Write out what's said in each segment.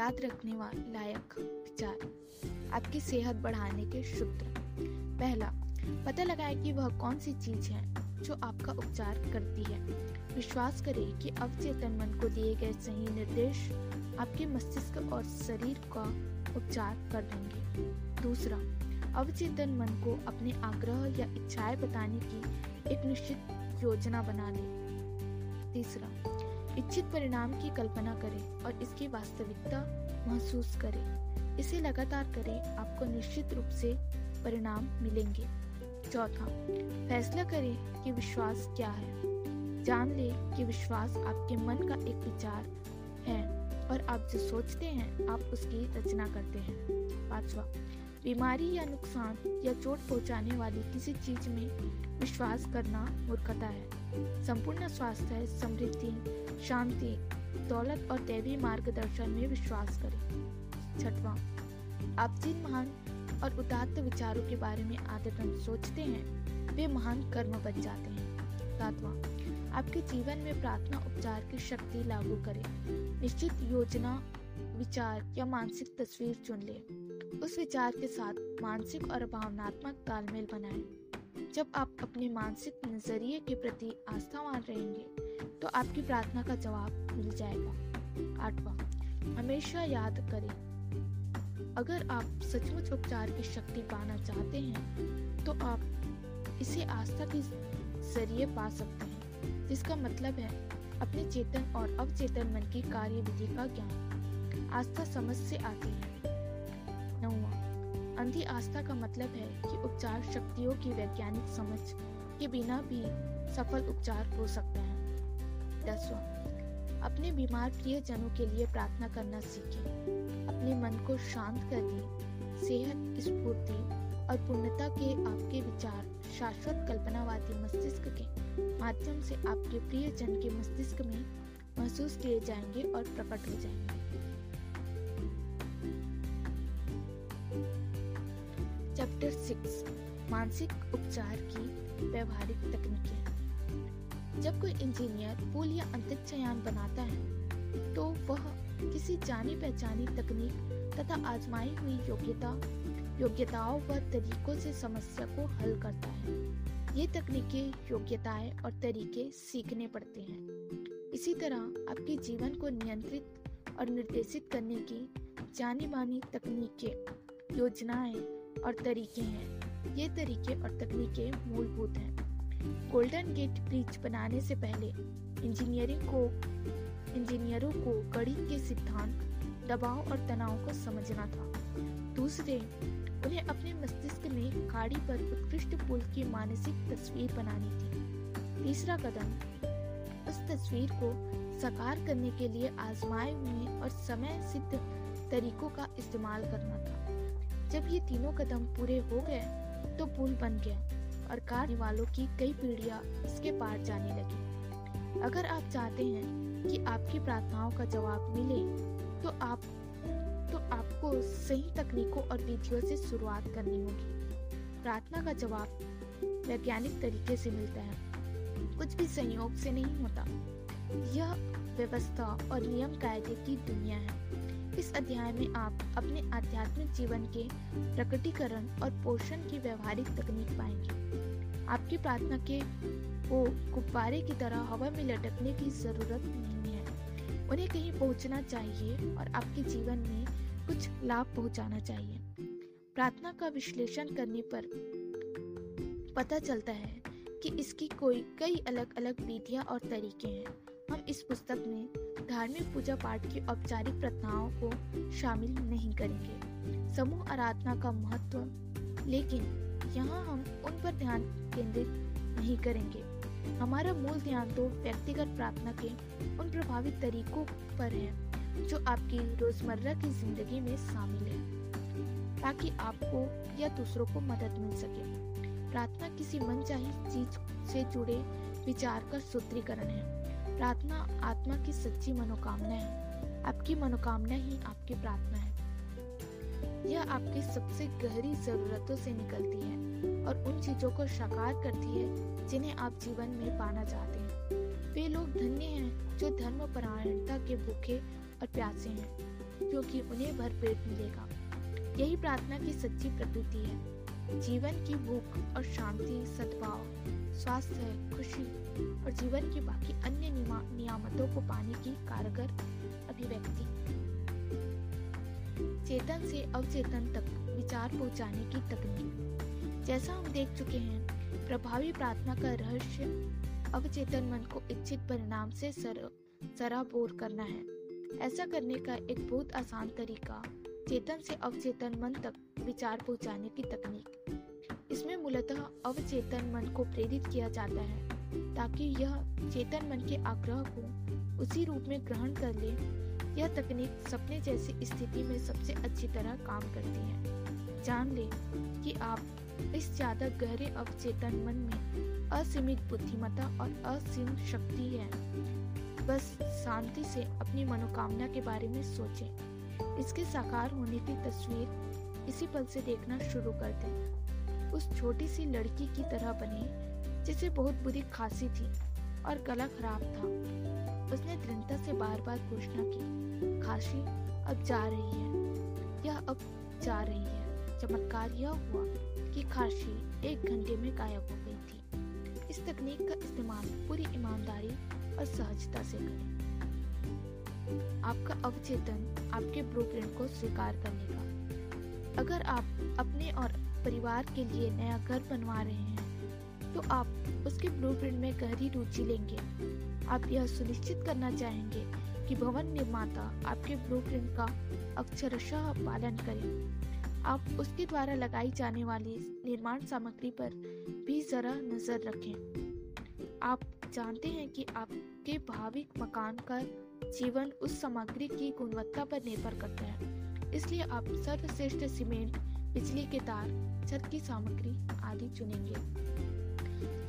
याद रखने लायक विचार। आपकी सेहत बढ़ाने के सूत्र। पहला, पता लगाए कि वह कौन सी चीज़ है जो आपका उपचार करती है। विश्वास करें कि अवचेतन मन को दिए गए सही निर्देश आपके मस्तिष्क और शरीर का उपचार कर देंगे। दूसरा, अवचेतन मन को अपने आग्रह या इच्छाएँ बताने की एक निश्चित योजना बना ले तीसरा इच्छित परिणाम की कल्पना करें और इसकी वास्तविकता महसूस करें। इसे लगातार करें, आपको निश्चित रूप से परिणाम मिलेंगे। चौथा, फैसला करें कि विश्वास क्या है। जान ले कि विश्वास आपके मन का एक विचार है और आप जो सोचते हैं, आप उसकी रचना करते हैं। पांचवा, बीमारी या नुकसान या चोट पहुँचाने वाली किसी चीज़ में विश्वास करना मूर्खता है। संपूर्ण स्वास्थ्य समृद्धि शांति, दौलत और दैवी मार्गदर्शन में विश्वास करें। छठवां, आप जिन महान और उदात्त विचारों के बारे में आदतन सोचते हैं, वे महान कर्म बन जाते हैं। सातवां, आपके जीवन में प्रार्थना उपचार की शक्ति लागू करें। निश्चित योजना, विचार या मानसिक तस्वीर चुन लें। उस विचार के साथ मानसिक और भावनात्मक तालमेल बनाएँ। जब आप अपने मानसिक नज़रिए के प्रति आस्थावान रहेंगे तो आपकी प्रार्थना का जवाब मिल जाएगा। आठवां, हमेशा याद करें। अगर आप सचमुच उपचार की शक्ति पाना चाहते हैं तो आप इसे आस्था के ज़रिए पा सकते हैं, जिसका मतलब है अपने चेतन और अवचेतन मन की कार्य विधि का ज्ञान। आस्था समझ से आती है। अंधी आस्था का मतलब है कि उपचार शक्तियों की वैज्ञानिक समझ के बिना भी सफल उपचार हो सकता है। दसवां, अपने बीमार प्रियजनों के लिए प्रार्थना करना सीखें। अपने मन को शांत करने, सेहत, स्फूर्ति और पूर्णता के आपके विचार शाश्वत कल्पनावादी मस्तिष्क के माध्यम से आपके प्रियजन के मस्तिष्क में महसूस किए जाएँगे और प्रकट हो जाएँगे। चैप्टर सिक्स मानसिक उपचार की व्यवहारिक तकनीकें। जब कोई इंजीनियर पुल या अंतरिक्ष यान बनाता है तो वह किसी जानी पहचानी तकनीक तथा आजमाई हुई योग्यता, योग्यताओं व तरीकों से समस्या को हल करता है। ये तकनीकें योग्यताएँ और तरीके सीखने पड़ते हैं। इसी तरह आपके जीवन को नियंत्रित और निर्देशित करने की जानी मानी तकनीकें, योजनाएँ और तरीके हैं। ये तरीके और तकनीकें मूलभूत हैं। गोल्डन गेट ब्रिज बनाने से पहले इंजीनियरिंग को इंजीनियरों को गणित के सिद्धांत, दबाव और तनाव को समझना था। दूसरे, उन्हें अपने मस्तिष्क में गाड़ी पर उत्कृष्ट पुल की मानसिक तस्वीर बनानी थी। तीसरा कदम, उस तस्वीर को साकार करने के लिए आजमाए हुए और समय सिद्ध तरीकों का इस्तेमाल करना था। जब ये तीनों कदम पूरे हो गए तो पुल बन गया और कार वालों की कई पीढ़ियाँ इसके पार जाने लगी। अगर आप चाहते हैं कि आपकी प्रार्थनाओं का जवाब मिले तो आप तो आपको सही तकनीकों और विधियों से शुरुआत करनी होगी। प्रार्थना का जवाब वैज्ञानिक तरीके से मिलता है। कुछ भी संयोग से नहीं होता। यह व्यवस्था और नियम कायदे की दुनिया है। इस अध्याय में आप अपने आध्यात्मिक जीवन के प्रकटीकरण और पोषण की व्यवहारिक तकनीक पाएँगे। आपकी प्रार्थना के को गुब्बारे की तरह हवा में लटकने की ज़रूरत नहीं है। उन्हें कहीं पहुँचना चाहिए और आपके जीवन में कुछ लाभ पहुंचाना चाहिए। प्रार्थना का विश्लेषण करने पर पता चलता है कि इसकी कोई, कई अलग अलग विधियाँ और तरीके हैं। हम इस पुस्तक में धार्मिक पूजा पाठ की औपचारिक प्रार्थनाओं को शामिल नहीं करेंगे। समूह आराधना का महत्व, लेकिन यहाँ हम उन पर ध्यान केंद्रित नहीं करेंगे। हमारा मूल ध्यान तो व्यक्तिगत प्रार्थना के उन प्रभावित तरीकों पर है, जो आपकी रोज़मर्रा की ज़िंदगी में शामिल है, ताकि आपको या दूसरों को मदद मिल सके। प्रार्थना किसी मनचाही चीज़ से जुड़े विचार का सूत्रीकरण है। प्रार्थना आत्मा की सच्ची मनोकामना है। आपकी मनोकामना ही आपकी प्रार्थना है। यह आपकी सबसे गहरी जरूरतों से निकलती है और उन चीज़ों को साकार करती है जिन्हें आप जीवन में पाना चाहते हैं। वे लोग धन्य हैं जो धर्म परायणता के भूखे और प्यासे हैं, क्योंकि उन्हें भरपेट मिलेगा। यही प्रार्थना की सच्ची प्रकृति है। जीवन की भूख और शांति सद्भाव स्वास्थ्य खुशी और जीवन की बाकी अन्य नियामतों को पाने की कारगर अभिव्यक्ति। चेतन से अवचेतन तक विचार पहुँचाने की तकनीक। जैसा हम देख चुके हैं प्रभावी प्रार्थना का रहस्य अवचेतन मन को इच्छित परिणाम से सर, सराबोर करना है। ऐसा करने का एक बहुत आसान तरीका चेतन से अवचेतन मन तक विचार पहुँचाने की तकनीक। इसमें मूलतः अवचेतन मन को प्रेरित किया जाता है, ताकि यह चेतन मन के आग्रह को उसी रूप में ग्रहण कर ले। यह तकनीक सपने जैसी स्थिति में सबसे अच्छी तरह काम करती है। जान ले कि आप इस ज़्यादा गहरे अवचेतन मन में असीमित बुद्धिमता और असीम शक्ति है। बस शांति से अपनी मनोकामना के बारे में सोचें। इसके साकार होने की तस्वीर इसी पल से देखना शुरू कर दें। उस छोटी सी लड़की की तरह बने, जिसे बहुत बुरी खांसी थी और गला खराब था। उसने दृढ़ता से बार बार घोषणा की खाशी अब जा रही है। यह अब जा रही है। चमत्कार यह हुआ कि खाशी एक घंटे में गायब हो गई थी। इस तकनीक का इस्तेमाल पूरी ईमानदारी और सहजता से करें। आपका अवचेतन आपके ब्लूप्रिंट को स्वीकार करने अगर आप अपने और परिवार के लिए नया घर बनवा रहे हैं तो आप उसके ब्लूप्रिंट में गहरी रुचि लेंगे। आप यह सुनिश्चित करना चाहेंगे कि भवन निर्माता आपके ब्लूप्रिंट का अक्षरशः पालन करे। आप उसके द्वारा लगाई जाने वाली निर्माण सामग्री पर भी जरा नज़र रखें। आप जानते हैं कि आपके भाविक मकान का जीवन उस सामग्री की गुणवत्ता पर निर्भर करता है, इसलिए आप सर्वश्रेष्ठ सीमेंट बिजली के तार छत की सामग्री आदि चुनेंगे।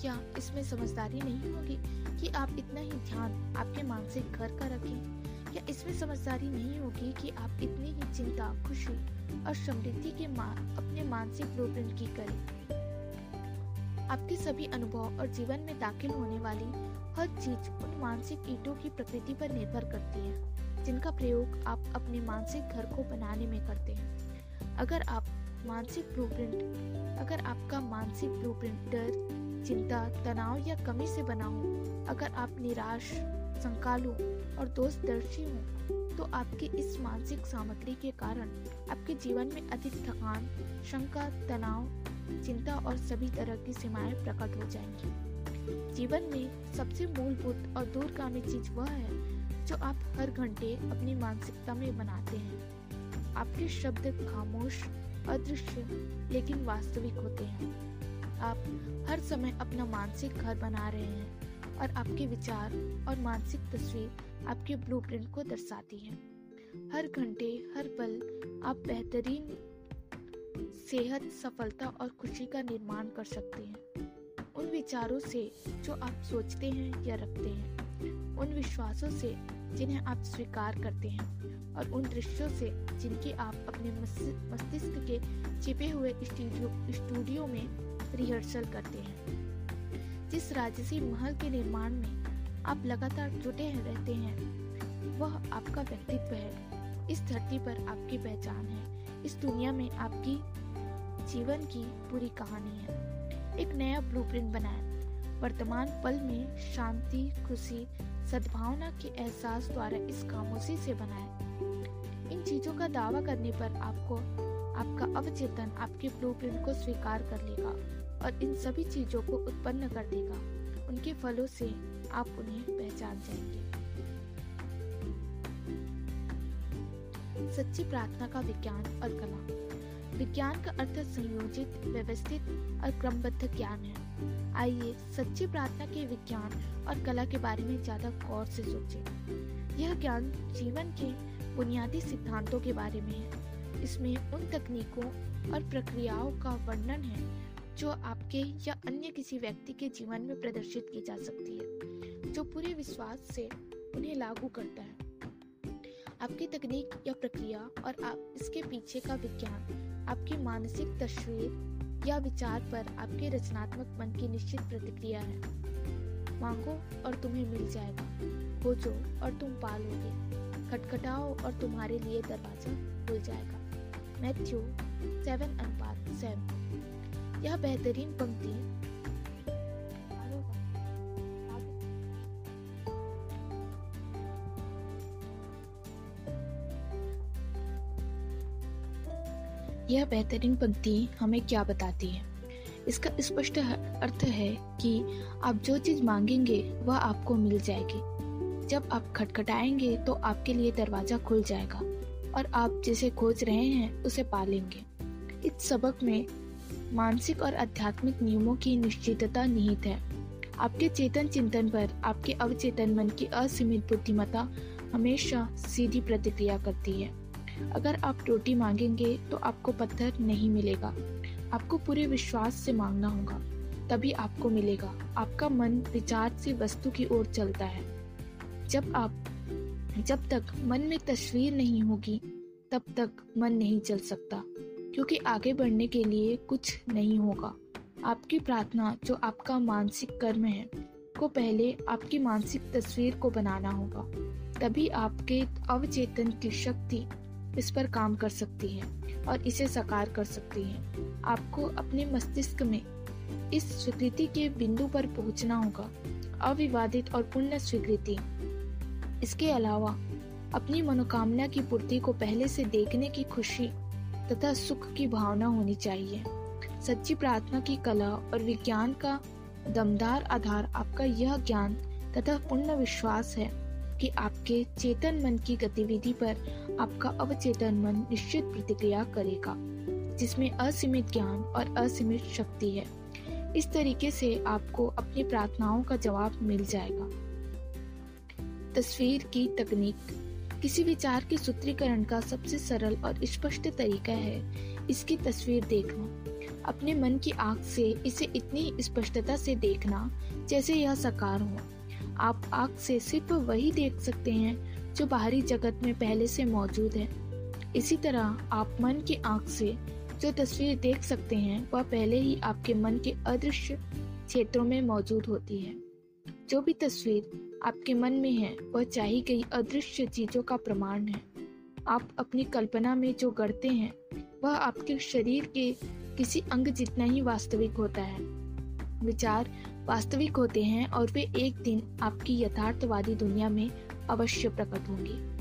क्या इसमें समझदारी नहीं होगी कि आप इतना ही ध्यान आपके मानसिक घर का रखें? क्या इसमें समझदारी नहीं होगी कि आप इतनी ही चिंता खुशी और समृद्धि के मा, अपने मानसिक ब्लूप्रिंट की करें? आपके सभी अनुभव और जीवन में दाखिल होने वाली हर चीज़ उन मानसिक ईटों की प्रकृति पर निर्भर करती है जिनका प्रयोग आप अपने मानसिक घर को बनाने में करते हैं। अगर आप मानसिक ब्लूप्रिंट अगर आपका मानसिक ब्लूप्रिंट डर, चिंता, तनाव या कमी से बना हो, अगर आप निराश, संकालु और दोषदर्शी हो तो आपकी इस मानसिक सामग्री के कारण आपके जीवन में अधिक थकान, शंका, तनाव, चिंता और सभी तरह की सीमाएँ प्रकट हो जाएँगी। जीवन में सबसे मूलभूत और दूरगामी चीज़ वह है, जो आप हर घंटे अपनी मानसिकता में बनाते हैं। आपके शब्द खामोश अदृश्य, लेकिन वास्तविक होते हैं। आप हर समय अपना मानसिक घर बना रहे हैं और आपके विचार और मानसिक तस्वीर आपके ब्लूप्रिंट को दर्शाती है। हर घंटे, हर पल आप बेहतरीन सेहत, सफलता और खुशी का निर्माण कर सकते हैं। उन विचारों से जो आप सोचते हैं या रखते हैं, उन विश्वासों से जिन्हें आप स्वीकार करते हैं और उन दृश्यों से जिनकी आप अपने मस्तिष्क के छिपे हुए स्टूडियो स्टूडियो में रिहर्सल करते हैं। जिस राजसी महल के निर्माण में आप लगातार जुटे रहते हैं, वह आपका व्यक्तित्व है। इस धरती पर आपकी पहचान है। इस दुनिया में आपकी जीवन की पूरी कहानी है। एक नया ब्लूप्रिंट बनाएँ। वर्तमान पल में शांति, खुशी, सद्भावना के एहसास द्वारा इस खामोशी से बनाएँ। इन चीज़ों का दावा करने पर आपको, आपका अवचेतन आपके ब्लूप्रिंट को स्वीकार कर लेगा और इन सभी चीज़ों को उत्पन्न कर देगा। उनके फलों से आप उन्हें पहचान जाएँगे। सच्ची प्रार्थना का विज्ञान और कला। विज्ञान का अर्थ संयोजित, व्यवस्थित और क्रमबद्ध ज्ञान है। आइए सच्ची प्रार्थना के विज्ञान और कला के बारे में ज़्यादा गौर से सोचें। यह ज्ञान जीवन के बुनियादी सिद्धांतों के बारे में है। इसमें उन तकनीकों और प्रक्रियाओं का वर्णन है, जो आपके या अन्य किसी व्यक्ति के जीवन में प्रदर्शित की जा सकती है, जो पूरे विश्वास से उन्हें लागू करता है। आपकी तकनीक या प्रक्रिया और आप इसके पीछे का विज्ञान, आपकी मानसिक तस्वीर या विचार पर आपके रचनात्मक मन की निश्चित प्रतिक्रिया है। मांगो और तुम्हें मिल जाएगा। खोजो और तुम पालोगे। खटखटाओ और तुम्हारे लिए दरवाज़ा खुल जाएगा। मैथ्यू, सेवन अनुपात सेवन। यह बेहतरीन पंक्ति यह बेहतरीन पंक्ति हमें क्या बताती है? इसका स्पष्ट अर्थ है कि आप जो चीज़ मांगेंगे, वह आपको मिल जाएगी। जब आप खटखटाएँगे तो आपके लिए दरवाज़ा खुल जाएगा और आप जिसे खोज रहे हैं उसे पालेंगे। इस सबक में मानसिक और आध्यात्मिक नियमों की निश्चितता निहित है। आपके चेतन चिंतन पर आपके अवचेतन मन की असीमित बुद्धिमत्ता हमेशा सीधी प्रतिक्रिया करती है। अगर आप रोटी मांगेंगे तो आपको पत्थर नहीं मिलेगा। आपको पूरे विश्वास से मांगना होगा, तभी आपको मिलेगा। आपका मन विचार से वस्तु की ओर चलता है। जब आप, जब तक मन में तस्वीर नहीं होगी, तब तक मन नहीं चल सकता, क्योंकि आगे बढ़ने के लिए कुछ नहीं होगा। आपकी प्रार्थना, जो आपका मानसिक कर्म है, को पहले आपकी मानसिक तस्वीर को बनाना होगा। तभी आपके अवचेतन की शक्ति इस पर काम कर सकती है और इसे साकार कर सकती है। आपको अपने मस्तिष्क में इस स्वीकृति के बिंदु पर पहुँचना होगा। अविवादित और पूर्ण स्वीकृति। इसके अलावा अपनी मनोकामना की पूर्ति को पहले से देखने की खुशी तथा सुख की भावना होनी चाहिए। सच्ची प्रार्थना की कला और विज्ञान का दमदार आधार आपका यह ज्ञान तथा पूर्ण विश्वास है कि आपके चेतन मन की गतिविधि पर आपका अवचेतन मन निश्चित प्रतिक्रिया करेगा, जिसमें असीमित ज्ञान और असीमित शक्ति है। इस तरीके से आपको अपनी प्रार्थनाओं का जवाब मिल जाएगा। तस्वीर की तकनीक। किसी विचार के सूत्रीकरण का सबसे सरल और स्पष्ट तरीका है इसकी तस्वीर देखना। अपने मन की आँख से इसे इतनी स्पष्टता से देखना जैसे यह साकार हो। आप आँख से सिर्फ़ वही देख सकते हैं जो बाहरी जगत में पहले से मौजूद है। इसी तरह आप मन की आँख से जो तस्वीर देख सकते हैं, वह पहले ही आपके मन के अदृश्य क्षेत्रों में मौजूद होती है। जो भी तस्वीर आपके मन में है, वह चाही गई अदृश्य चीज़ों का प्रमाण है। आप अपनी कल्पना में जो गढ़ते हैं, वह आपके शरीर के किसी अंग जितना ही वास्तविक होता है। विचार वास्तविक होते हैं और वे एक दिन आपकी यथार्थवादी दुनिया में अवश्य प्रकट होंगे।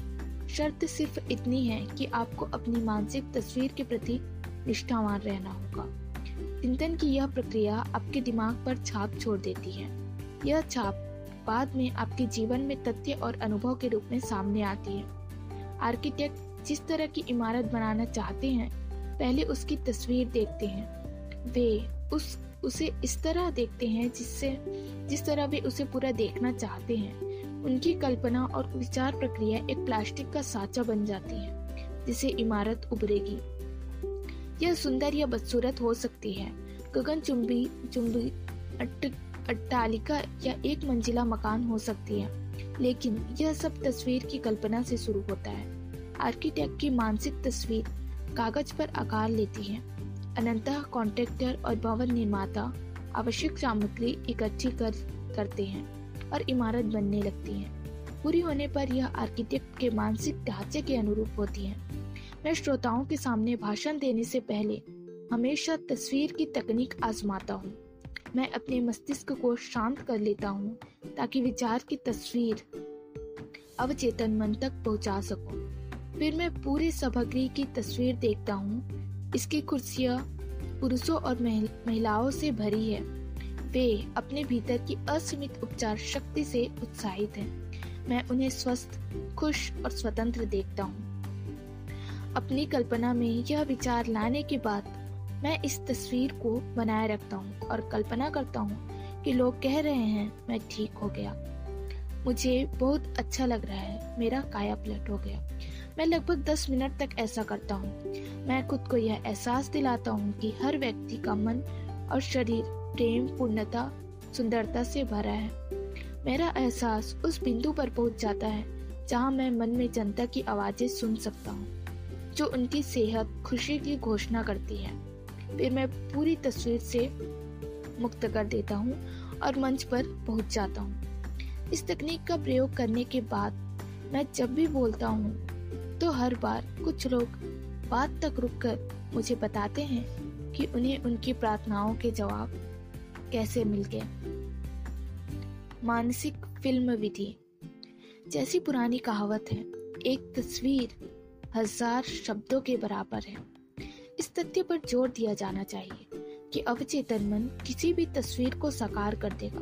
शर्त सिर्फ़ इतनी है कि आपको अपनी मानसिक तस्वीर के प्रति निष्ठावान रहना होगा। चिंतन की यह प्रक्रिया आपके दिमाग पर छाप छोड़ देती है। यह छाप बाद में आपके जीवन में तथ्य और अनुभव के रूप में सामने आती है। आर्किटेक्ट जिस तरह की इमारत बनाना चाहते हैं, पहले उसकी तस्वीर देखते हैं। वे उस, उसे इस तरह देखते हैं जिससे, जिस तरह वे उसे पूरा देखना चाहते हैं। उनकी कल्पना और विचार प्रक्रिया एक प्लास्टिक का साचा बन जाती है, जिसे इमारत उभरेगी। यह सुंदर या बदसूरत हो सकती है। गगन चुंबी चुंबी अट्टालिका या एक मंजिला मकान हो सकती है, लेकिन यह सब तस्वीर की कल्पना से शुरू होता है। आर्किटेक्ट की मानसिक तस्वीर कागज़ पर आकार लेती है। अनंतः कॉन्ट्रैक्टर और भवन निर्माता आवश्यक सामग्री इकट्ठी कर, करते हैं और इमारत बनने लगती है। पूरी होने पर यह आर्किटेक्ट के मानसिक ढांचे के अनुरूप होती है। मैं श्रोताओं के सामने भाषण देने से पहले हमेशा तस्वीर की तकनीक आजमाता हूँ। मैं अपने मस्तिष्क को शांत कर लेता हूँ ताकि विचार की तस्वीर अवचेतन मन तक पहुँचा सकूँ। फिर मैं पूरी सामग्री की तस्वीर देखता हूँ इसकी कुर्सियाँ पुरुषों और महिलाओं से भरी है वे अपने भीतर की असीमित उपचार शक्ति से उत्साहित हैं। मैं उन्हें स्वस्थ, खुश और स्वतंत्र देखता हूँ अपनी कल्पना में यह विचार लाने के बाद मैं इस तस्वीर को बनाए रखता हूँ और कल्पना करता हूँ कि लोग कह रहे हैं, मैं ठीक हो गया। मुझे बहुत अच्छा लग रहा है। मेरा काया पलट हो गया। मैं लगभग दस मिनट तक ऐसा करता हूँ। मैं खुद को यह एहसास दिलाता हूँ कि हर व्यक्ति का मन और शरीर प्रेम, पूर्णता, सुंदरता से भरा है। मेरा एहसास उस बिंदु पर पहुँच जाता है जहाँ मैं मन में जनता की आवाज़ें सुन सकता हूँ, जो उनकी सेहत, खुशी की घोषणा करती है। फिर मैं पूरी तस्वीर से मुक्त कर देता हूँ और मंच पर पहुँच जाता हूँ। इस तकनीक का प्रयोग करने के बाद मैं जब भी बोलता हूँ तो हर बार कुछ लोग बात तक रुककर मुझे बताते हैं कि उन्हें उनकी प्रार्थनाओं के जवाब कैसे मिल गए। मानसिक फ़िल्म विधि। जैसी पुरानी कहावत है, एक तस्वीर हज़ार शब्दों के बराबर है। इस तथ्य पर ज़ोर दिया जाना चाहिए कि अवचेतन मन किसी भी तस्वीर को साकार कर देगा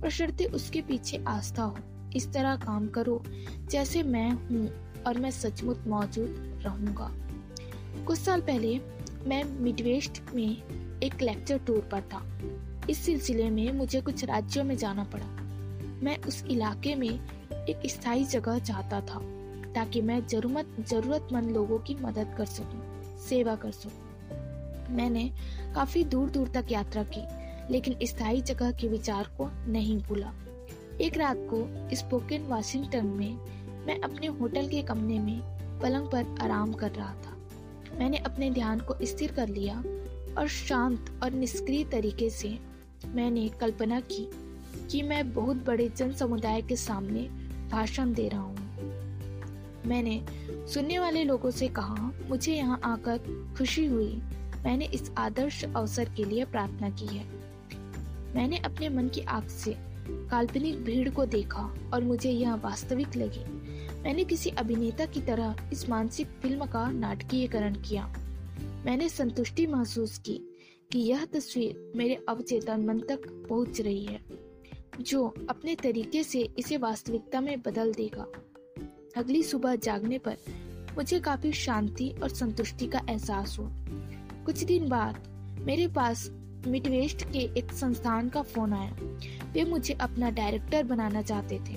प्रशर्ते उसके पीछे आस्था हो। इस तरह काम करो जैसे मैं हूँ और मैं सचमुच मौजूद रहूँगा। कुछ साल पहले मैं मिडवेस्ट में एक लेक्चर टूर पर था। इस सिलसिले में मुझे कुछ राज्यों में जाना पड़ा। मैं उस इलाके में एक स्थायी जगह चाहता था ताकि मैं ज़रूरत जरूरतमंद लोगों की मदद कर सकूँ, सेवा कर सकूँ। मैंने काफ़ी दूर दूर तक यात्रा की, लेकिन स्थायी जगह के विचार को नहीं भूला। एक रात को स्पोकन वाशिंगटन में मैं अपने होटल के कमरे में पलंग पर आराम कर रहा था। मैंने अपने ध्यान को स्थिर कर लिया और शांत और निष्क्रिय तरीके से मैंने कल्पना की कि मैं बहुत बड़े जन समुदाय के सामने भाषण दे रहा हूँ। मैंने सुनने वाले लोगों से कहा, मुझे यहाँ आकर खुशी हुई। मैंने इस आदर्श अवसर के लिए प्रार्थना की है। मैंने अपने मन की आँख से काल्पनिक भीड़ को देखा और मुझे यह वास्तविक लगी। मैंने किसी अभिनेता की तरह इस मानसिक फ़िल्म का नाटकीयकरण किया। मैंने संतुष्टि महसूस की कि यह तस्वीर मेरे अवचेतन मन तक पहुँच रही है, जो अपने तरीके से इसे वास्तविकता में बदल देगा। अगली सुबह जागने पर मुझे काफ़ी शांति और संतुष्टि का एहसास हुआ। कुछ दिन बाद मेरे पास मिडवेस्ट के एक संस्थान का फ़ोन आया। वे मुझे अपना डायरेक्टर बनाना चाहते थे।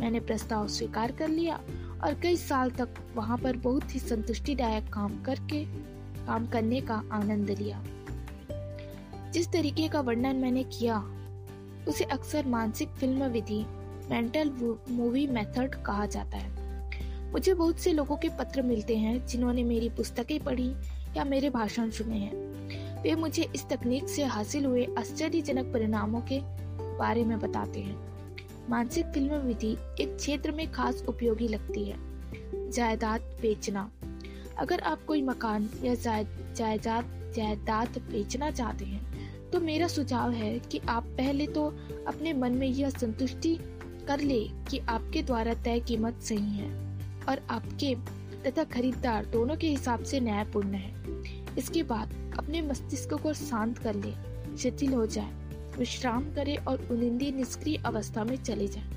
मैंने प्रस्ताव स्वीकार कर लिया और कई साल तक वहाँ पर बहुत ही संतुष्टिदायक काम करके, काम करने का आनंद लिया। जिस तरीके का वर्णन मैंने किया, उसे अक्सर मानसिक फ़िल्म विधि, मेंटल मूवी मेथड कहा जाता है। मुझे बहुत से लोगों के पत्र मिलते हैं जिन्होंने मेरी पुस्तकें पढ़ी या मेरे भाषण सुने हैं। वे मुझे इस तकनीक से हासिल हुए आश्चर्यजनक परिणामों के बारे में बताते हैं। मानसिक फ़िल्म विधि एक क्षेत्र में खास उपयोगी लगती है। जायदाद बेचना। अगर आप कोई मकान या जायदाद जायदाद बेचना चाहते हैं तो मेरा सुझाव है कि आप पहले तो अपने मन में यह संतुष्टि कर ले कि आपके द्वारा तय कीमत सही है। और आपके तथा खरीदार दोनों के हिसाब से न्यायपूर्ण है। इसके बाद अपने मस्तिष्क को शांत कर ले शिथिल हो जाए विश्राम करें और उनिंदी निष्क्रिय अवस्था में चले जाएँ,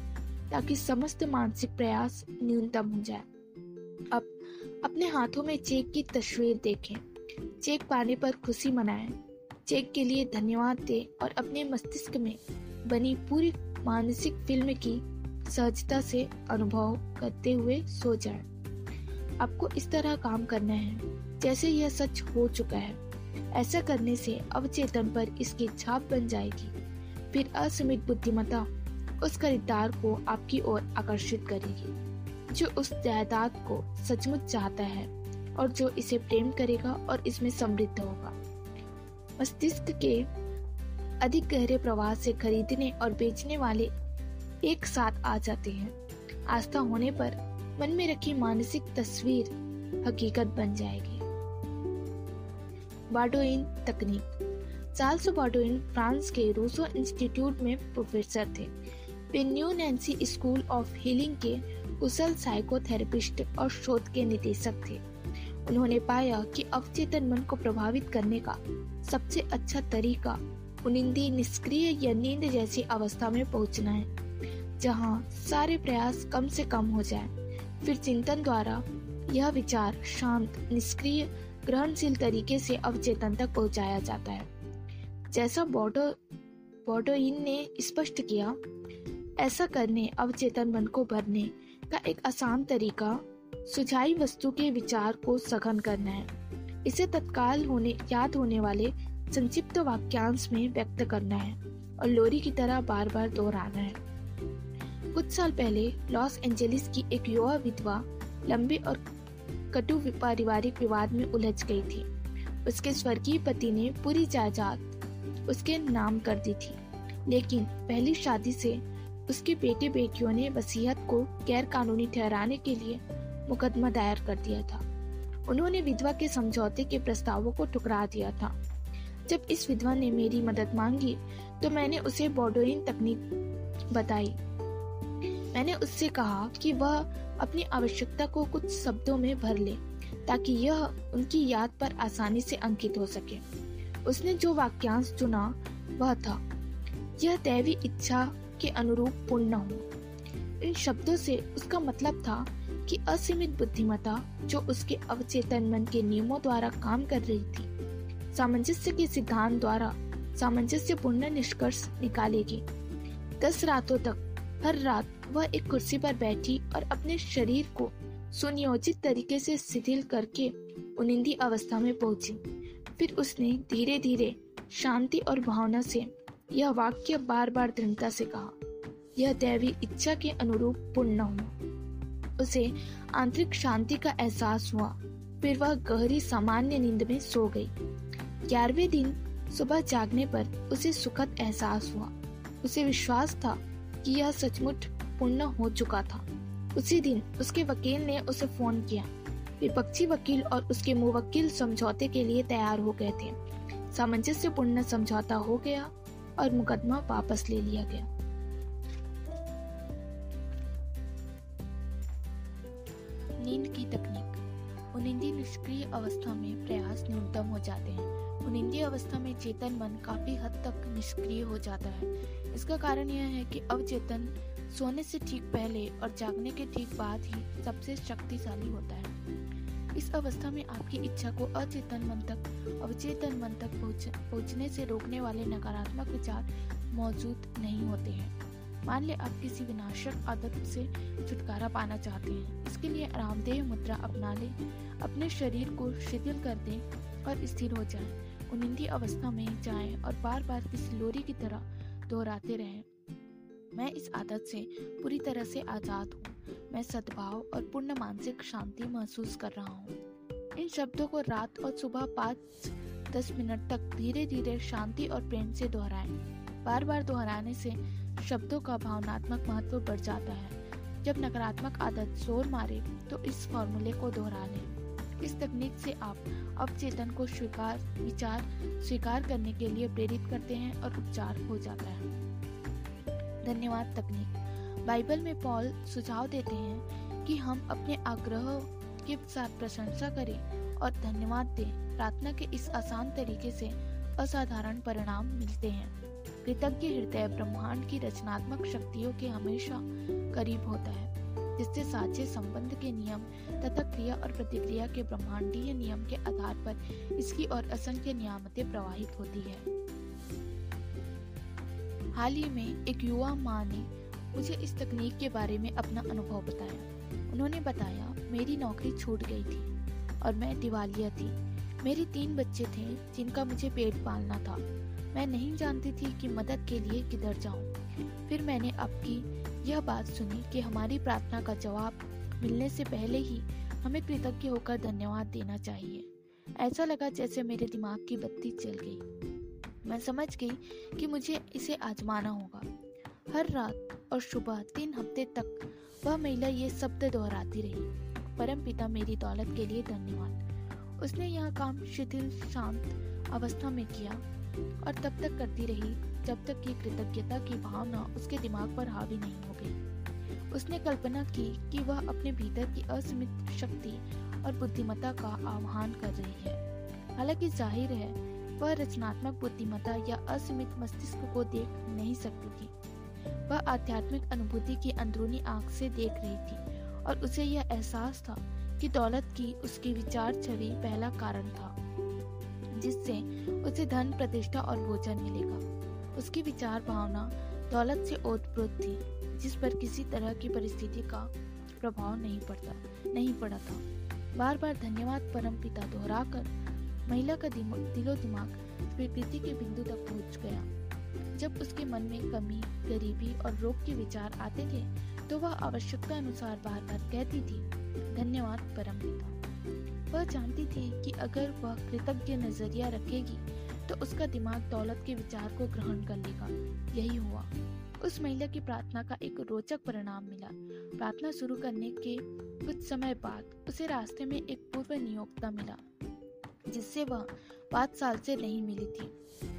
ताकि समस्त मानसिक प्रयास न्यूनतम हो जाए। अब अपने हाथों में चेक की तस्वीर देखें। चेक पाने पर खुशी मनाएँ। चेक के लिए धन्यवाद दें और अपने मस्तिष्क में बनी पूरी मानसिक फ़िल्म की सहजता से अनुभव करते हुए सो जाएँ। आपको इस तरह काम करना है, जैसे यह सच हो चुका है। ऐसा करने से अवचेतन पर इसकी छाप बन जाएगी। फिर असीमित बुद्धिमत्ता उस खरीदार को आपकी ओर आकर्षित करेगी, जो उस जायदाद को सचमुच चाहता है और जो इसे प्रेम करेगा और इसमें समृद्ध होगा। मस्तिष्क के अधिक गहरे प्रवाह से खरीदने और बेचने वाले एक साथ आ जाते हैं। आस्था होने पर मन में रखी मानसिक तस्वीर हकीकत बन जाएगी। बाडोइन तकनीक। चार्ल्स बाडोइन फ्रांस के रूसो इंस्टीट्यूट में प्रोफेसर थे। वे New Nancy School of Healing के कुशल साइकोथेरेपिस्ट और शोध के निदेशक थे। उन्होंने पाया कि अवचेतन मन को प्रभावित करने का सबसे अच्छा तरीका उनिंदी निष्क्रिय या नींद जैसी अवस्था में पहुँचना है। जहाँ सारे प्रयास कम से कम हो जाए। फिर चिंतन द्वारा यह विचार शांत, निष्क्रिय, ग्रहणशील तरीके से अवचेतन तक पहुँचाया जाता है। जैसा बॉडो, बॉडोइन ने स्पष्ट किया, ऐसा करने, अवचेतन मन को भरने का एक आसान तरीका सुझाई वस्तु के विचार को सघन करना है। इसे तत्काल होने, याद होने वाले संक्षिप्त वाक्यांश में व्यक्त करना है और लोरी की तरह बार बार दोहराना है। कुछ साल पहले लॉस एंजलिस की एक युवा विधवा लंबे और कटु पारिवारिक विवाद में उलझ गई थी। उसके स्वर्गीय पति ने पूरी जायदाद उसके नाम कर दी थी। लेकिन पहली शादी से उसके बेटे बेटियों ने वसीयत को गैर कानूनी ठहराने के लिए मुकदमा दायर कर दिया था। उन्होंने विधवा के समझौते के प्रस्तावों को ठुकरा दिया था। जब इस विधवा ने मेरी मदद मांगी तो मैंने उसे बॉर्डोइन तकनीक बताई। मैंने उससे कहा कि वह अपनी आवश्यकता को कुछ शब्दों में भर ले, ताकि यह उनकी याद पर आसानी से अंकित हो सके। उसने जो वाक्यांश चुना, वह था, यह दैवी इच्छा के अनुरूप पूर्ण हो। इन शब्दों से उसका मतलब था कि असीमित बुद्धिमता जो उसके अवचेतन मन के नियमों द्वारा काम कर रही थी, सामंजस्य के सिद्धांत द्वारा सामंजस्य पूर्ण निष्कर्ष निकालेगी। दस रातों तक हर रात वह एक कुर्सी पर बैठी और अपने शरीर को सुनियोजित तरीके से शिथिल करके उनिंदी अवस्था में पहुँची। फिर उसने धीरे धीरे शांति और भावना से यह वाक्य बार बार दृढ़ता से कहा, यह दैवी इच्छा के अनुरूप पूर्ण हो उसे आंतरिक शांति का एहसास हुआ। फिर वह गहरी सामान्य नींद में सो गई। ग्यारहवें दिन सुबह जागने पर उसे सुखद एहसास हुआ। उसे विश्वास था कि यह सचमुच पूर्ण हो चुका था। उसी दिन उसके वकील ने उसे फ़ोन किया। विपक्षी वकील और उसके मुवक्किल समझौते के लिए तैयार हो गए थे। सामंजस्य पूर्ण समझौता हो गया और मुकदमा वापस ले लिया गया। नींद की तकनीक। उनिंदी निष्क्रिय अवस्था में प्रयास न्यूनतम हो जाते हैं। उनिंदी अवस्था में चेतन मन काफ़ी हद तक निष्क्रिय हो जाता है। इसका कारण यह है कि अवचेतन सोने से ठीक पहले और जागने के ठीक बाद ही सबसे शक्तिशाली होता है। इस अवस्था में आपकी इच्छा को अचेतन मन तक, अवचेतन मन तक पहुँचने से रोकने वाले नकारात्मक विचार मौजूद नहीं होते हैं। मान ले आप किसी विनाशक आदत से छुटकारा पाना चाहते हैं। इसके लिए आरामदेह मुद्रा अपना लें, अपने शरीर को शिथिल कर दें और स्थिर हो जाएँ। उनिंदी अवस्था में जाएँ और बार बार किसी लोरी की तरह दोहराते रहें। मैं इस आदत से पूरी तरह से आज़ाद हूँ। मैं सद्भाव और पूर्ण मानसिक शांति महसूस कर रहा हूँ। इन शब्दों को रात और सुबह पाँच दस मिनट तक धीरे धीरे शांति और प्रेम से दोहराएँ। बार बार दोहराने से शब्दों का भावनात्मक महत्व बढ़ जाता है। जब नकारात्मक आदत ज़ोर मारे तो इस फॉर्मूले को दोहरा लें। इस तकनीक से आप अवचेतन को स्वीकार, विचार स्वीकार करने के लिए प्रेरित करते हैं और उपचार हो जाता है। धन्यवाद तकनीक। बाइबल में पॉल सुझाव देते हैं कि हम अपने आग्रह के साथ प्रशंसा करें और धन्यवाद दें। प्रार्थना के इस आसान तरीके से असाधारण परिणाम मिलते हैं। कृतज्ञ हृदय ब्रह्मांड की रचनात्मक शक्तियों के हमेशा करीब होता है। जिससे साझे संबंध के नियम तथा क्रिया और प्रतिक्रिया के ब्रह्मांडीय नियम के आधार पर इसकी और असंख्य नियामतें प्रवाहित होती है। हाल ही में एक युवा माँ ने मुझे इस तकनीक के बारे में अपना अनुभव बताया। उन्होंने बताया, मेरी नौकरी छूट गई थी और मैं दिवालिया थी। मेरे तीन बच्चे थे जिनका मुझे पेट पालना था। मैं नहीं जानती थी कि मदद के लिए किधर जाऊँ। फिर मैंने आपकी यह बात सुनी कि हमारी प्रार्थना का जवाब मिलने से पहले ही हमें कृतज्ञ होकर धन्यवाद देना चाहिए। ऐसा लगा जैसे मेरे दिमाग की बत्ती चल गई। मैं समझ गई कि मुझे इसे आजमाना होगा। हर रात और सुबह तीन हफ़्ते तक वह महिला ये शब्द दोहराती रही, परम पिता मेरी दौलत के लिए धन्यवाद। उसने यह काम शिथिल, शांत अवस्था में किया और तब तक करती रही, जब तक कि कृतज्ञता की भावना उसके दिमाग पर हावी नहीं हो उसने कल्पना की कि वह अपने भीतर की असीमित शक्ति और बुद्धिमत्ता का आह्वान कर रही है। हालाँकि ज़ाहिर है, वह रचनात्मक बुद्धिमत्ता या असीमित मस्तिष्क को देख नहीं सकती थी। वह आध्यात्मिक अनुभूति की अंदरूनी आँख से देख रही थी और उसे यह एहसास था कि दौलत की उसकी विचार छवि पहला कारण था, जिससे उसे धन, प्रतिष्ठा और भोजन मिलेगा। उसकी विचार भावना दौलत से ओतप्रोत थी। जिस पर किसी तरह की परिस्थिति का प्रभाव नहीं पड़ता, नहीं पड़ा था। बार बार धन्यवाद परम पिता दोहराकर महिला का दिलो दिमाग प्रकृति के बिंदु तक पहुँच गया। जब उसके मन में कमी, गरीबी और रोग के विचार आते थे तो वह आवश्यकता अनुसार बार बार कहती थी, धन्यवाद परम पिता। वह जानती थी कि अगर वह कृतज्ञ नज़रिया रखेगी तो उसका दिमाग दौलत के विचार को ग्रहण कर लेगा यही हुआ। उस महिला की प्रार्थना का एक रोचक परिणाम मिला। प्रार्थना शुरू करने के कुछ समय बाद उसे रास्ते में एक पूर्व नियोक्ता मिला, जिससे वह पाँच साल से नहीं मिली थी।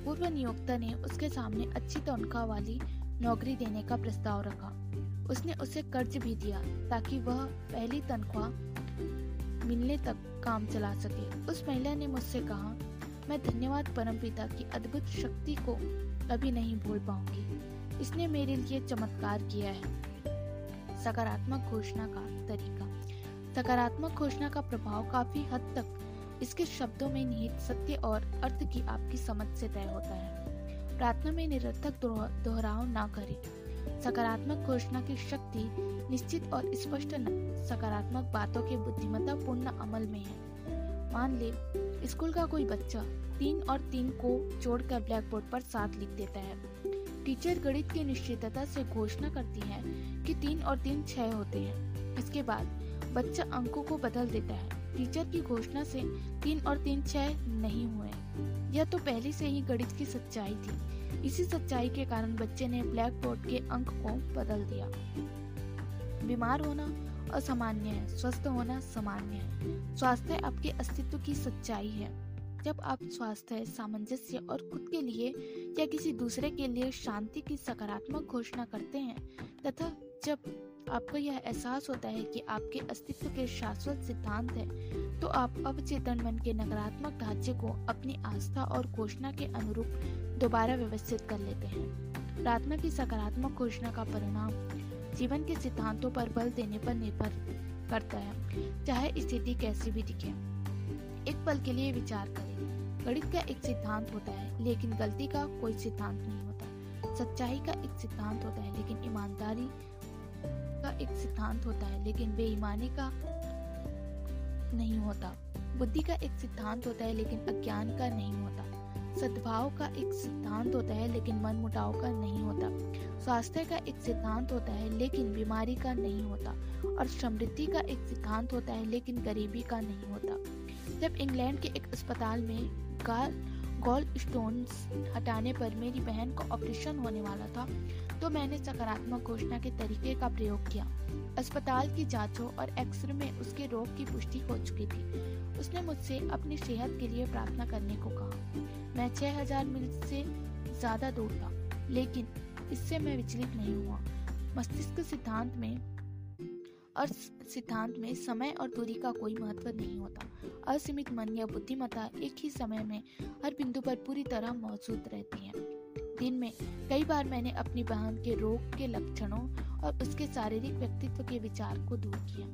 पूर्व नियोक्ता ने उसके सामने अच्छी तनख्वाह वाली नौकरी देने का प्रस्ताव रखा। उसने उसे कर्ज भी दिया ताकि वह पहली तनख्वाह मिलने तक काम चला सके। उस महिला ने मुझसे कहा, मैं धन्यवाद परमपिता की अद्भुत शक्ति को कभी नहीं भूल पाऊँगी। इसने मेरे लिए चमत्कार किया है। सकारात्मक घोषणा का तरीका। सकारात्मक घोषणा का प्रभाव काफ़ी हद तक इसके शब्दों में निहित सत्य और अर्थ की आपकी समझ से तय होता है। प्रार्थना में निरर्थक दोहराव ना करें। सकारात्मक घोषणा की शक्ति निश्चित और स्पष्ट सकारात्मक बातों के बुद्धिमत्ता पूर्ण अमल में है। मान ले, स्कूल का कोई बच्चा तीन और तीन को जोड़कर ब्लैक बोर्ड पर सात लिख देता है। टीचर गणित की निश्चितता से घोषणा करती है कि तीन और तीन छह होते हैं। इसके बाद बच्चा अंकों को बदल देता है। टीचर की घोषणा से तीन और तीन छह नहीं हुए। यह तो पहले से ही गणित की सच्चाई थी। इसी सच्चाई के कारण बच्चे ने ब्लैक बोर्ड के अंक को बदल दिया। बीमार होना असामान्य है, स्वस्थ होना सामान्य है। स्वास्थ्य आपके अस्तित्व की सच्चाई है। जब आप स्वास्थ्य, सामंजस्य और खुद के लिए या किसी दूसरे के लिए शांति की सकारात्मक घोषणा करते हैं, तथा जब आपको यह एहसास होता है कि आपके अस्तित्व के शाश्वत सिद्धांत है तो आप अवचेतन मन के नकारात्मक ढांचे को अपनी आस्था और घोषणा के अनुरूप दोबारा व्यवस्थित कर लेते हैं। प्रार्थना की सकारात्मक घोषणा का परिणाम जीवन के सिद्धांतों पर बल देने पर निर्भर करता है, चाहे स्थिति कैसी भी दिखे। एक पल के लिए विचार करें। गणित का एक सिद्धांत होता है, लेकिन गलती का कोई सिद्धांत नहीं होता। सच्चाई का एक सिद्धांत होता है, लेकिन ईमानदारी का एक सिद्धांत होता है, लेकिन बेईमानी का नहीं होता। बुद्धि का एक सिद्धांत होता है, लेकिन अज्ञान का नहीं होता। सद्भाव का एक सिद्धांत होता है, लेकिन मन मुटाव का नहीं होता। स्वास्थ्य का एक सिद्धांत होता है, लेकिन बीमारी का नहीं होता। और समृद्धि का एक सिद्धांत होता है, लेकिन गरीबी का नहीं होता। जब इंग्लैंड के एक अस्पताल में गॉल हटाने पर मेरी बहन को ऑपरेशन होने वाला था तो मैंने सकारात्मक घोषणा के तरीके का प्रयोग किया। अस्पताल की जांचों और एक्सरे में उसके रोग की पुष्टि हो चुकी थी। उसने मुझसे अपनी सेहत के लिए प्रार्थना करने को कहा। मैं 6000 मील से ज़्यादा दूर था, लेकिन इससे मैं विचलित नहीं हुआ। मस्तिष्क सिद्धांत में और सिद्धांत में समय और दूरी का कोई महत्व नहीं होता। असीमित मन या बुद्धिमत्ता एक ही समय में हर बिंदु पर पूरी तरह मौजूद रहती है। दिन में कई बार मैंने अपनी बहन के रोग के लक्षणों और उसके शारीरिक व्यक्तित्व के विचार को दूर किया।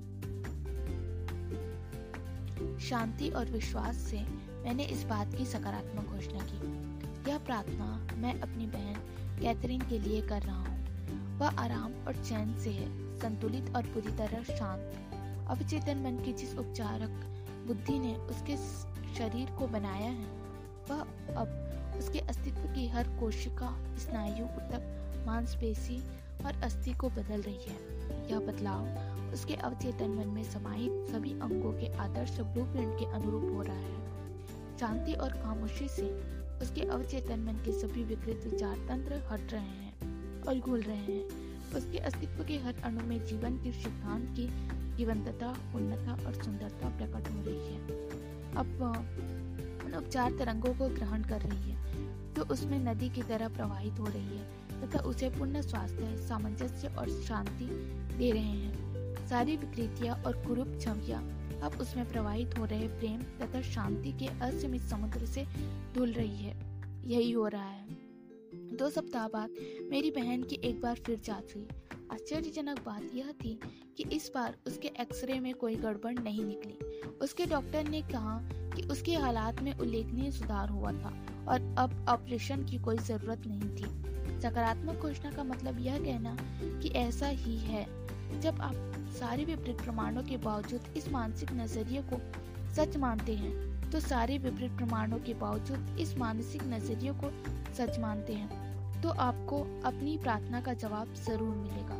शांति और विश्वास से मैंने इस बात की सकारात्मक घोषणा की। यह प्रार्थना मैं अपनी बहन कैथरीन के लिए कर रहा हूँ। वह आराम और चैन से है। संतुलित और पूरी तरह शांत। अवचेतन मन की जिस उपचारक बुद्धि ने उसके शरीर को बनाया है, वह अब उसके अस्तित्व की हर कोशिका, स्नायु, ऊतक, मांसपेशी और अस्थि को बदल रही है। यह बदलाव उसके अवचेतन मन में समाहित सभी अंगों के आदर्श ब्लूप्रिंट के अनुरूप हो रहा है। शांति और खामोशी से उसके अवचेतन मन के सभी विकृत विचार तंत्र हट रहे हैं और घुल रहे हैं। उसके अस्तित्व के हर अणु में जीवन के सिद्धांत की जीवंतता उन्नता और सुंदरता प्रकट हो रही है। अब उन उपचार तरंगों को ग्रहण कर रही है, जो उसमें नदी की तरह प्रवाहित हो रही है तथा उसे पूर्ण स्वास्थ्य, सामंजस्य और शांति दे रहे हैं। सारी विकृतियाँ और कुरूप छवियाँ अब उसमें प्रवाहित हो रहे प्रेम तथा शांति के असीमित समुद्र से धुल रही है। यही हो रहा है। दो सप्ताह बाद मेरी बहन की एक बार फिर जाँच हुई। आश्चर्यजनक बात यह थी कि इस बार उसके एक्सरे में कोई गड़बड़ नहीं निकली। उसके डॉक्टर ने कहा कि उसके हालात में उल्लेखनीय सुधार हुआ था और अब ऑपरेशन की कोई ज़रूरत नहीं थी। सकारात्मक घोषणा का मतलब यह कहना कि ऐसा ही है। जब आप सारे विपरीत प्रमाणों के बावजूद इस मानसिक नज़रिए को सच मानते हैं तो सारे विपरीत प्रमाणों के बावजूद इस मानसिक नज़रिए को सच मानते हैं तो आपको अपनी प्रार्थना का जवाब ज़रूर मिलेगा।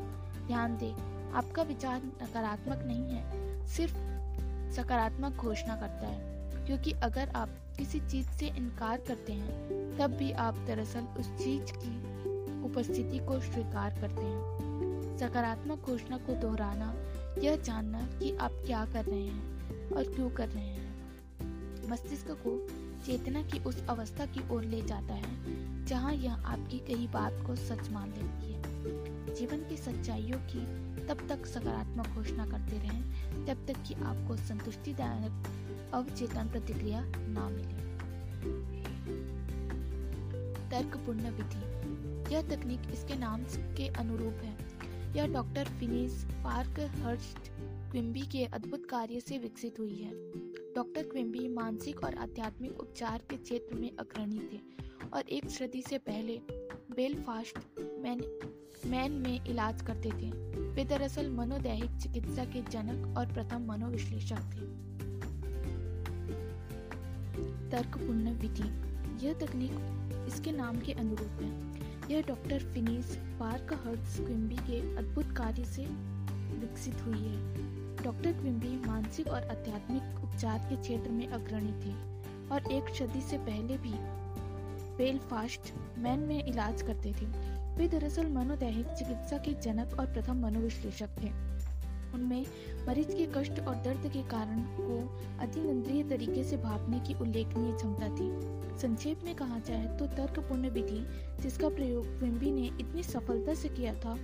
ध्यान दें, आपका विचार नकारात्मक नहीं है, सिर्फ़ सकारात्मक घोषणा करता है, क्योंकि अगर आप किसी चीज़ से इनकार करते हैं, तब भी आप दरअसल उस चीज़ की उपस्थिति को स्वीकार करते हैं। सकारात्मक घोषणा को दोहराना, यह जानना कि आप क्या कर रहे हैं और क्यों कर रहे हैं। मस्तिष्क को चेतना की उस अवस्था की ओर ले जाता है, जहाँ यह आपकी कही बात को सच मान लेती है। जीवन की सच्चाइयों की तब तक सकारात्मक घोषणा करते रहें, जब तक कि आपको संतुष्टिदायक अवचेतन प्रतिक्रिया ना मिले। तर्कपूर्ण विधि। यह तकनीक इसके नाम के अनुरूप है। यह doctor Phineas Parkhurst Quimby के अद्भुत कार्य से विकसित हुई है। डॉक्टर क्विम्बी मानसिक और आध्यात्मिक उपचार के क्षेत्र में अग्रणी थे और एक सदी से पहले बेलफास्ट मैन मैन में इलाज करते थे। वे दरअसल मनोदैहिक चिकित्सा के जनक और प्रथम मनोविश्लेषक थे। तर्कपूर्ण विधि। यह तकनीक इसके नाम के अनुरूप है। यह doctor Phineas Parkhurst Quimby के अद्भुत कार्य से विकसित हुई है। डॉक्टर क्विम्बी मानसिक और आध्यात्मिक उपचार के क्षेत्र में अग्रणी थे और एक सदी से पहले भी बेलफास्ट मैन में इलाज करते थे। वे दरअसल मनोदैहिक चिकित्सा के जनक और प्रथम मनोविश्लेषक थे। उनमें मरीज़ के कष्ट और दर्द के कारण को अतिनंद्रीय तरीके से भापने की उल्लेखनीय क्षमता थी। संक्षेप में कहा जाए तो तर्कपूर्ण विधि जिसका प्रयोग क्विम्बी ने इतनी सफलता से किया था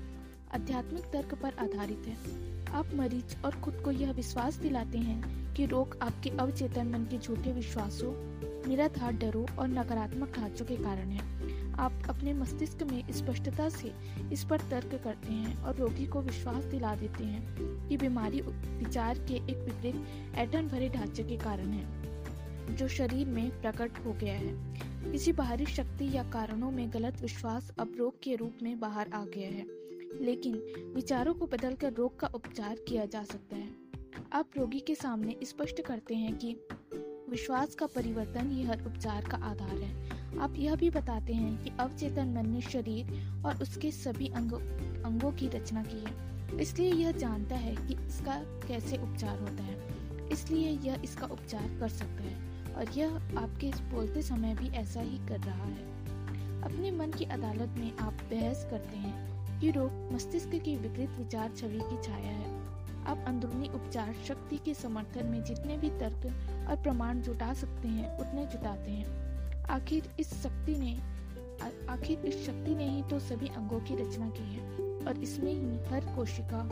आध्यात्मिक तर्क पर आधारित है। आप मरीज़ और खुद को यह विश्वास दिलाते हैं कि रोग आपके अवचेतन मन के झूठे विश्वासों, निराधार डरों और नकारात्मक ढांचों के कारण है। आप अपने मस्तिष्क में स्पष्टता से इस पर तर्क करते हैं और रोगी को विश्वास दिला देते हैं कि बीमारी विचार के एक विपरीत ऐठन भरे ढांचे के कारण है, जो शरीर में प्रकट हो गया है। किसी बाहरी शक्ति या कारणों में गलत विश्वास अब रोग के रूप में बाहर आ गया है। लेकिन विचारों को बदलकर रोग का उपचार किया जा सकता है। आप रोगी के सामने स्पष्ट करते हैं कि विश्वास का परिवर्तन ही हर उपचार का आधार है। आप यह भी बताते हैं कि अवचेतन मन ने शरीर और उसके सभी अंगों अंगों की रचना की है। इसलिए यह जानता है कि इसका कैसे उपचार होता है। इसलिए यह इसका उपचार कर सकता है और यह आपके बोलते समय भी ऐसा ही कर रहा है। अपने मन की अदालत में आप बहस करते हैं कि रोग मस्तिष्क की विकृत विचार छवि की छाया है। आप अंदरूनी उपचार, शक्ति के समर्थन में जितने भी तर्क और प्रमाण जुटा सकते हैं, उतने जुटाते हैं। आखिर इस शक्ति ने आखिर इस शक्ति ने ही तो सभी अंगों की रचना की है और इसमें ही हर कोशिका,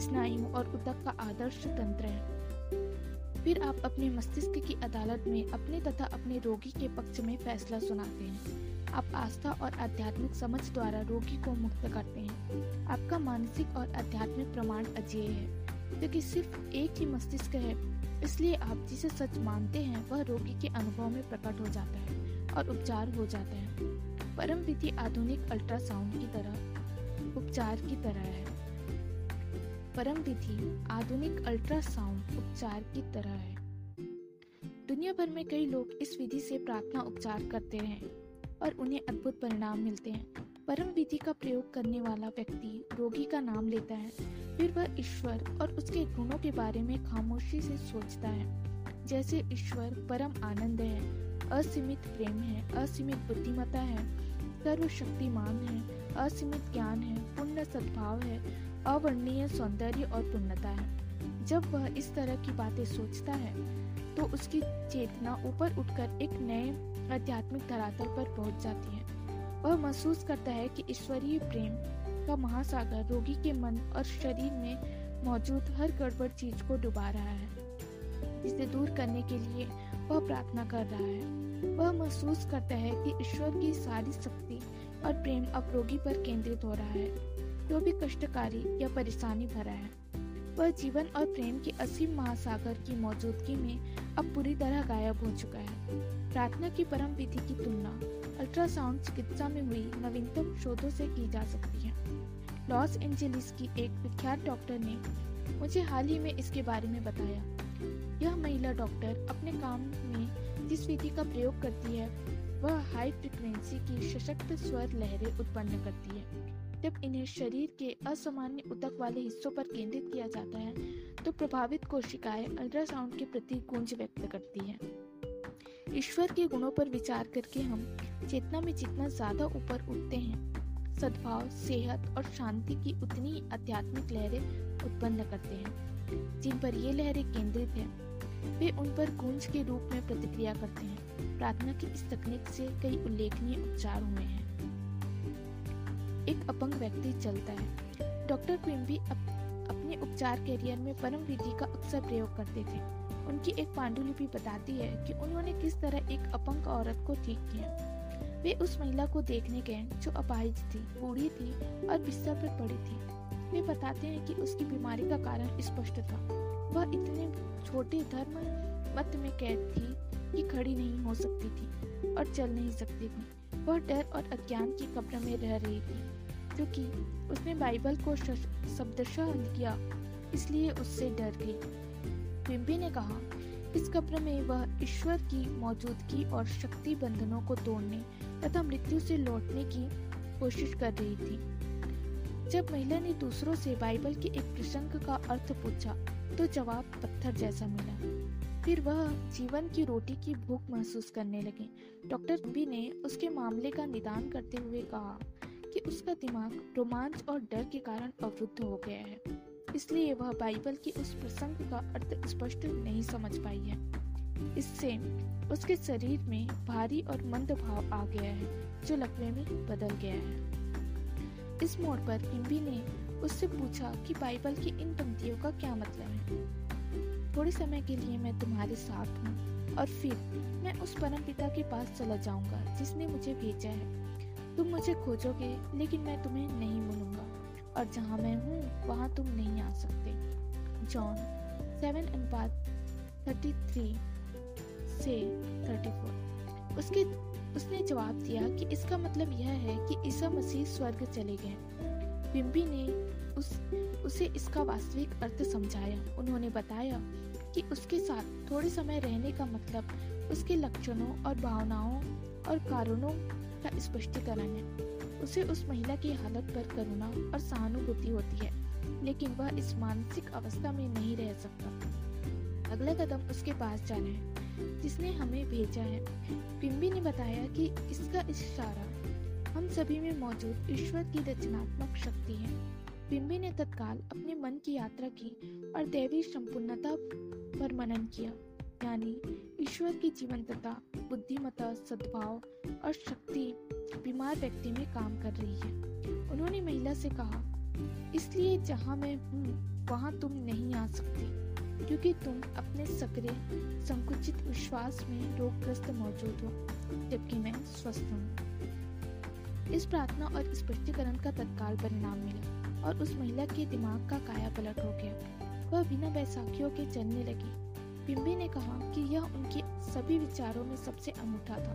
स्नायु और उदक का आदर्श तंत्र है। फिर आप अपने मस्तिष्क की अदालत में अपने तथा अपने रोगी के पक्ष में फैसला सुनाते हैं। आप आस्था और आध्यात्मिक समझ द्वारा रोगी को मुक्त करते हैं। आपका मानसिक और आध्यात्मिक प्रमाण अजय है, क्योंकि सिर्फ़ एक ही मस्तिष्क है। इसलिए आप जिसे सच मानते हैं, वह रोगी के अनुभव में प्रकट हो जाता है और उपचार हो जाते हैं। परम विधि आधुनिक अल्ट्रासाउंड की तरह, उपचार की तरह है। परम विधि आधुनिक अल्ट्रासाउंड, उपचार की तरह है। दुनिया भर में कई लोग इस विधि से प्रार्थना उपचार करते हैं। और उन्हें अद्भुत परिणाम मिलते हैं। परम विधि का प्रयोग करने वाला व्यक्ति रोगी का नाम लेता है। फिर वह ईश्वर और उसके गुणों के बारे में खामोशी से सोचता है। जैसे ईश्वर परम आनंद है, असीमित प्रेम है, असीमित बुद्धिमता है, सर्वशक्तिमान है, असीमित ज्ञान है, पुण्य सद्भाव है अवर्णीय सौंदर्य और पुण्यता है। जब वह इस तरह की बातें सोचता है तो उसकी चेतना ऊपर उठकर एक नए आध्यात्मिक धरातल पर पहुँच जाती है। वह महसूस करता है कि ईश्वरीय प्रेम का महासागर रोगी के मन और शरीर में मौजूद हर गड़बड़ चीज़ को डुबा रहा है, जिसे दूर करने के लिए वह प्रार्थना कर रहा है। वह महसूस करता है कि ईश्वर की सारी शक्ति और प्रेम अब रोगी पर केंद्रित हो रहा है। जो भी कष्टकारी या परेशानी भरा है वह जीवन और प्रेम के असीम महासागर की मौजूदगी में अब पूरी तरह गायब हो चुका है। प्रार्थना की परम विधि की तुलना अल्ट्रासाउंड चिकित्सा में हुई नवीनतम शोधों से की जा सकती है। लॉस एंजलिस की एक विख्यात डॉक्टर ने मुझे हाल ही में इसके बारे में बताया। यह महिला डॉक्टर अपने काम में जिस विधि का प्रयोग करती है, वह हाई फ्रिक्वेंसी की सशक्त स्वर लहरें उत्पन्न करती है। जब इन्हें शरीर के असामान्य उतक वाले हिस्सों पर केंद्रित किया जाता है तो प्रभावित कोशिकाएँ अल्ट्रासाउंड के प्रति गूंज व्यक्त करती हैं। ईश्वर के गुणों पर विचार करके हम चेतना में जितना ज़्यादा ऊपर उठते हैं, सद्भाव, सेहत और शांति की उतनी आध्यात्मिक लहरें उत्पन्न करते हैं, जिन पर ये लहरें केंद्रित हैं, वे उन पर गूंज के रूप में प्रतिक्रिया करते हैं। प्रार्थना की इस तकनीक से कई उल्लेखनीय उपचार हुए हैं। एक अपंग व्यक्ति चलता है। डॉक्टर क्विम्बी अप, अपने उपचार कैरियर में परम विधि का अक्सर प्रयोग करते थे। उनकी एक पांडुलिपि बताती है कि उन्होंने किस तरह एक अपंग औरत को ठीक किया। वे उस महिला को देखने गए जो अपाहिज थी बूढ़ी थी और बिस्तर पर पड़ी थी। वे बताते हैं कि उसकी बीमारी का कारण स्पष्ट था। वह इतने छोटे धर्म मत में कैद थी कि खड़ी नहीं हो सकती थी और चल नहीं सकती थी। वह डर और अज्ञान की कब्र में रह रही थी। क्योंकि उसने बाइबल को शब्दशः किया, इसलिए उससे डर गई। पिम्पी ने कहा, इस कब्र में वह ईश्वर की मौजूदगी और शक्ति बंधनों को तोड़ने तथा मृत्यु से लौटने की कोशिश कर रही थी। जब महिला ने दूसरों से बाइबल के एक प्रसंग का अर्थ पूछा तो जवाब पत्थर जैसा मिला। फिर वह जीवन की रोटी की भूख महसूस करने लगे। डॉक्टर बी ने उसके मामले का निदान करते हुए कहा कि उसका दिमाग रोमांच और डर के कारण अवरुद्ध हो गया है। इसलिए वह बाइबल की उस प्रसंग का अर्थ स्पष्ट नहीं समझ पाई है। इससे उसके शरीर में भारी और मंद भाव आ गया है, जो लकवे में बदल गया है। इस मोड़ पर पिम्बी ने उससे पूछा कि बाइबल की इन पंक्तियों का क्या मतलब है? थोड़े समय के लिए मैं तुम्हारे साथ हूँ और फिर मैं उस परम पिता के पास चला जाऊँगा, जिसने मुझे भेजा है। तुम मुझे खोजोगे, लेकिन मैं तुम्हें नहीं मिलूँगा और जहाँ मैं हूँ, वहाँ तुम नहीं आ सकते। जॉन सेवन अनुपात थर्टी थ्री से थर्टी फोर उसके, उसने जवाब दिया कि इसका मतलब यह है कि ईसा मसीह स्वर्ग चले गए। बिम्बी ने उस, उसे इसका वास्तविक अर्थ समझाया। उन्होंने बताया कि उसके साथ थोड़े समय रहने का मतलब उसके लक्षणों और भावनाओं और कारणों का स्पष्टीकरण है उसे उस महिला की हालत पर करुणा और सहानुभूति होती है, लेकिन वह इस मानसिक अवस्था में नहीं रह सकता। अगला कदम उसके पास जाना है, जिसने हमें भेजा है। पिम्बी ने बताया कि इसका इशारा, हम सभी में मौजूद ईश्वर की रचनात्मक शक्ति है। बिम्बी ने तत्काल अपने मन की यात्रा की और दैवी संपूर्णता पर मनन किया। यानी ईश्वर की जीवंतता बुद्धिमता सद्भाव और शक्ति बीमार व्यक्ति में काम कर रही है। उन्होंने महिला से कहा, इसलिए जहाँ मैं हूँ, वहाँ तुम नहीं आ सकती, क्योंकि तुम अपने सक्रिय संकुचित विश्वास में रोगग्रस्त मौजूद हो, जबकि मैं स्वस्थ हूँ। इस प्रार्थना और स्पष्टीकरण का तत्काल परिणाम मिला और उस महिला के दिमाग का काया पलट हो गया। वह बिना बैसाखियों के चलने लगी। पिम्बी ने कहा कि यह उनके सभी विचारों में सबसे अनूठा था।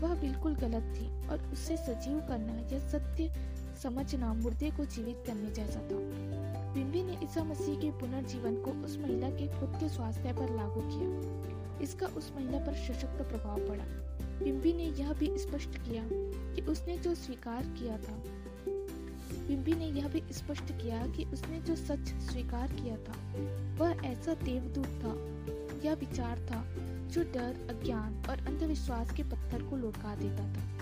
वह बिल्कुल गलत थी और उससे सजीव करना या सत्य समझना मुर्दे को जीवित करने जैसा था। बिम्बी ने ईसा मसीह के पुनर्जीवन को उस महिला के खुद के स्वास्थ्य पर लागू किया। इसका उस महिला पर सशक्त प्रभाव पड़ा। बिम्बी ने यह भी स्पष्ट किया कि उसने जो स्वीकार किया था बिम्बी ने यह भी स्पष्ट किया कि उसने जो सच स्वीकार किया था, वह ऐसा देवदूत था। या विचार था जो डर, अज्ञान और अंधविश्वास के पत्थर को लुढ़का देता था।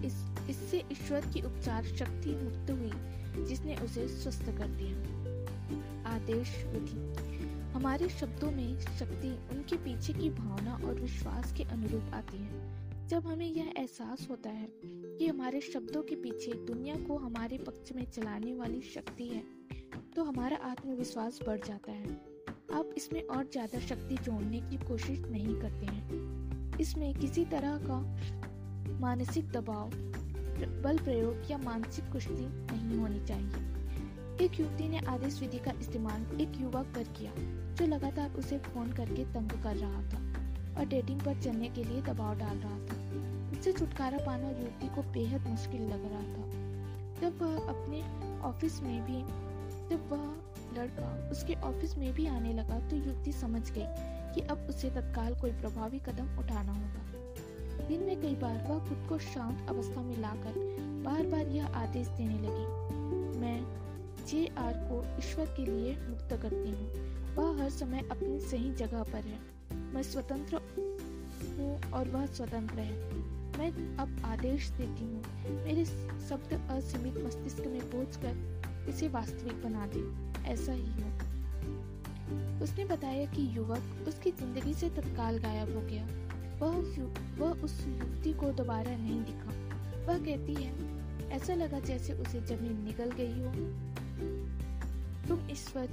इस, इससे ईश्वर की उपचार शक्ति मुक्त हुई, जिसने उसे स्वस्थ कर दिया। आदेश विधि। हमारे शब्दों में शक्ति उनके पीछे की भावना और विश्वास के अनुरूप आती है। जब हमें यह एहसास होता है कि हमारे शब्दों के पीछे दुनिया को हमारे पक्ष में चलाने वाली शक्ति है तो हमारा आत्मविश्वास बढ़ जाता है। आप इसमें और ज़्यादा शक्ति जोड़ने की कोशिश नहीं करते हैं। इसमें किसी तरह का मानसिक दबाव, बल प्रयोग या मानसिक कुश्ती नहीं होनी चाहिए। एक युवती ने आदेश विधि का इस्तेमाल एक युवक पर किया, जो लगातार उसे फ़ोन करके तंग कर रहा था और डेटिंग पर चलने के लिए दबाव डाल रहा था। उससे छुटकारा पाना युवती को बेहद मुश्किल लग रहा था। जब वह अपने ऑफ़िस में भी, जब वह लड़का उसके ऑफ़िस में भी आने लगा तो युवती समझ गई कि अब उसे तत्काल कोई प्रभावी कदम उठाना होगा। दिन में कई बार वह खुद को शांत अवस्था में लाकर बार बार यह आदेश देने लगी, मैं जे आर को ईश्वर के लिए मुक्त करती हूँ। वह हर समय अपनी सही जगह पर है। मैं स्वतंत्र हूँ और वह स्वतंत्र है। मैं अब आदेश देती हूँ। मेरे शब्द असीमित मस्तिष्क में पहुंचकर इसे वास्तविक बना दे। ऐसा ही हो। उसने बताया कि युवक उसकी ज़िंदगी से तत्काल गायब हो गया। वह वह उस युवती को दोबारा नहीं दिखा। वह कहती है, ऐसा लगा जैसे उसे ज़मीन निकल गई हो। तुम ईश्वर,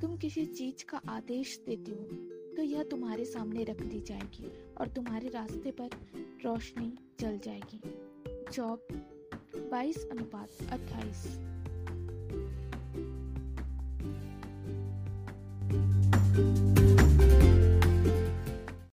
तुम किसी चीज़ का आदेश देते हो तो यह तुम्हारे सामने रख दी जाएगी और तुम्हारे रास्ते पर रोशनी जल जाएगी। जॉब बाईस अनुपात अट्ठाईस।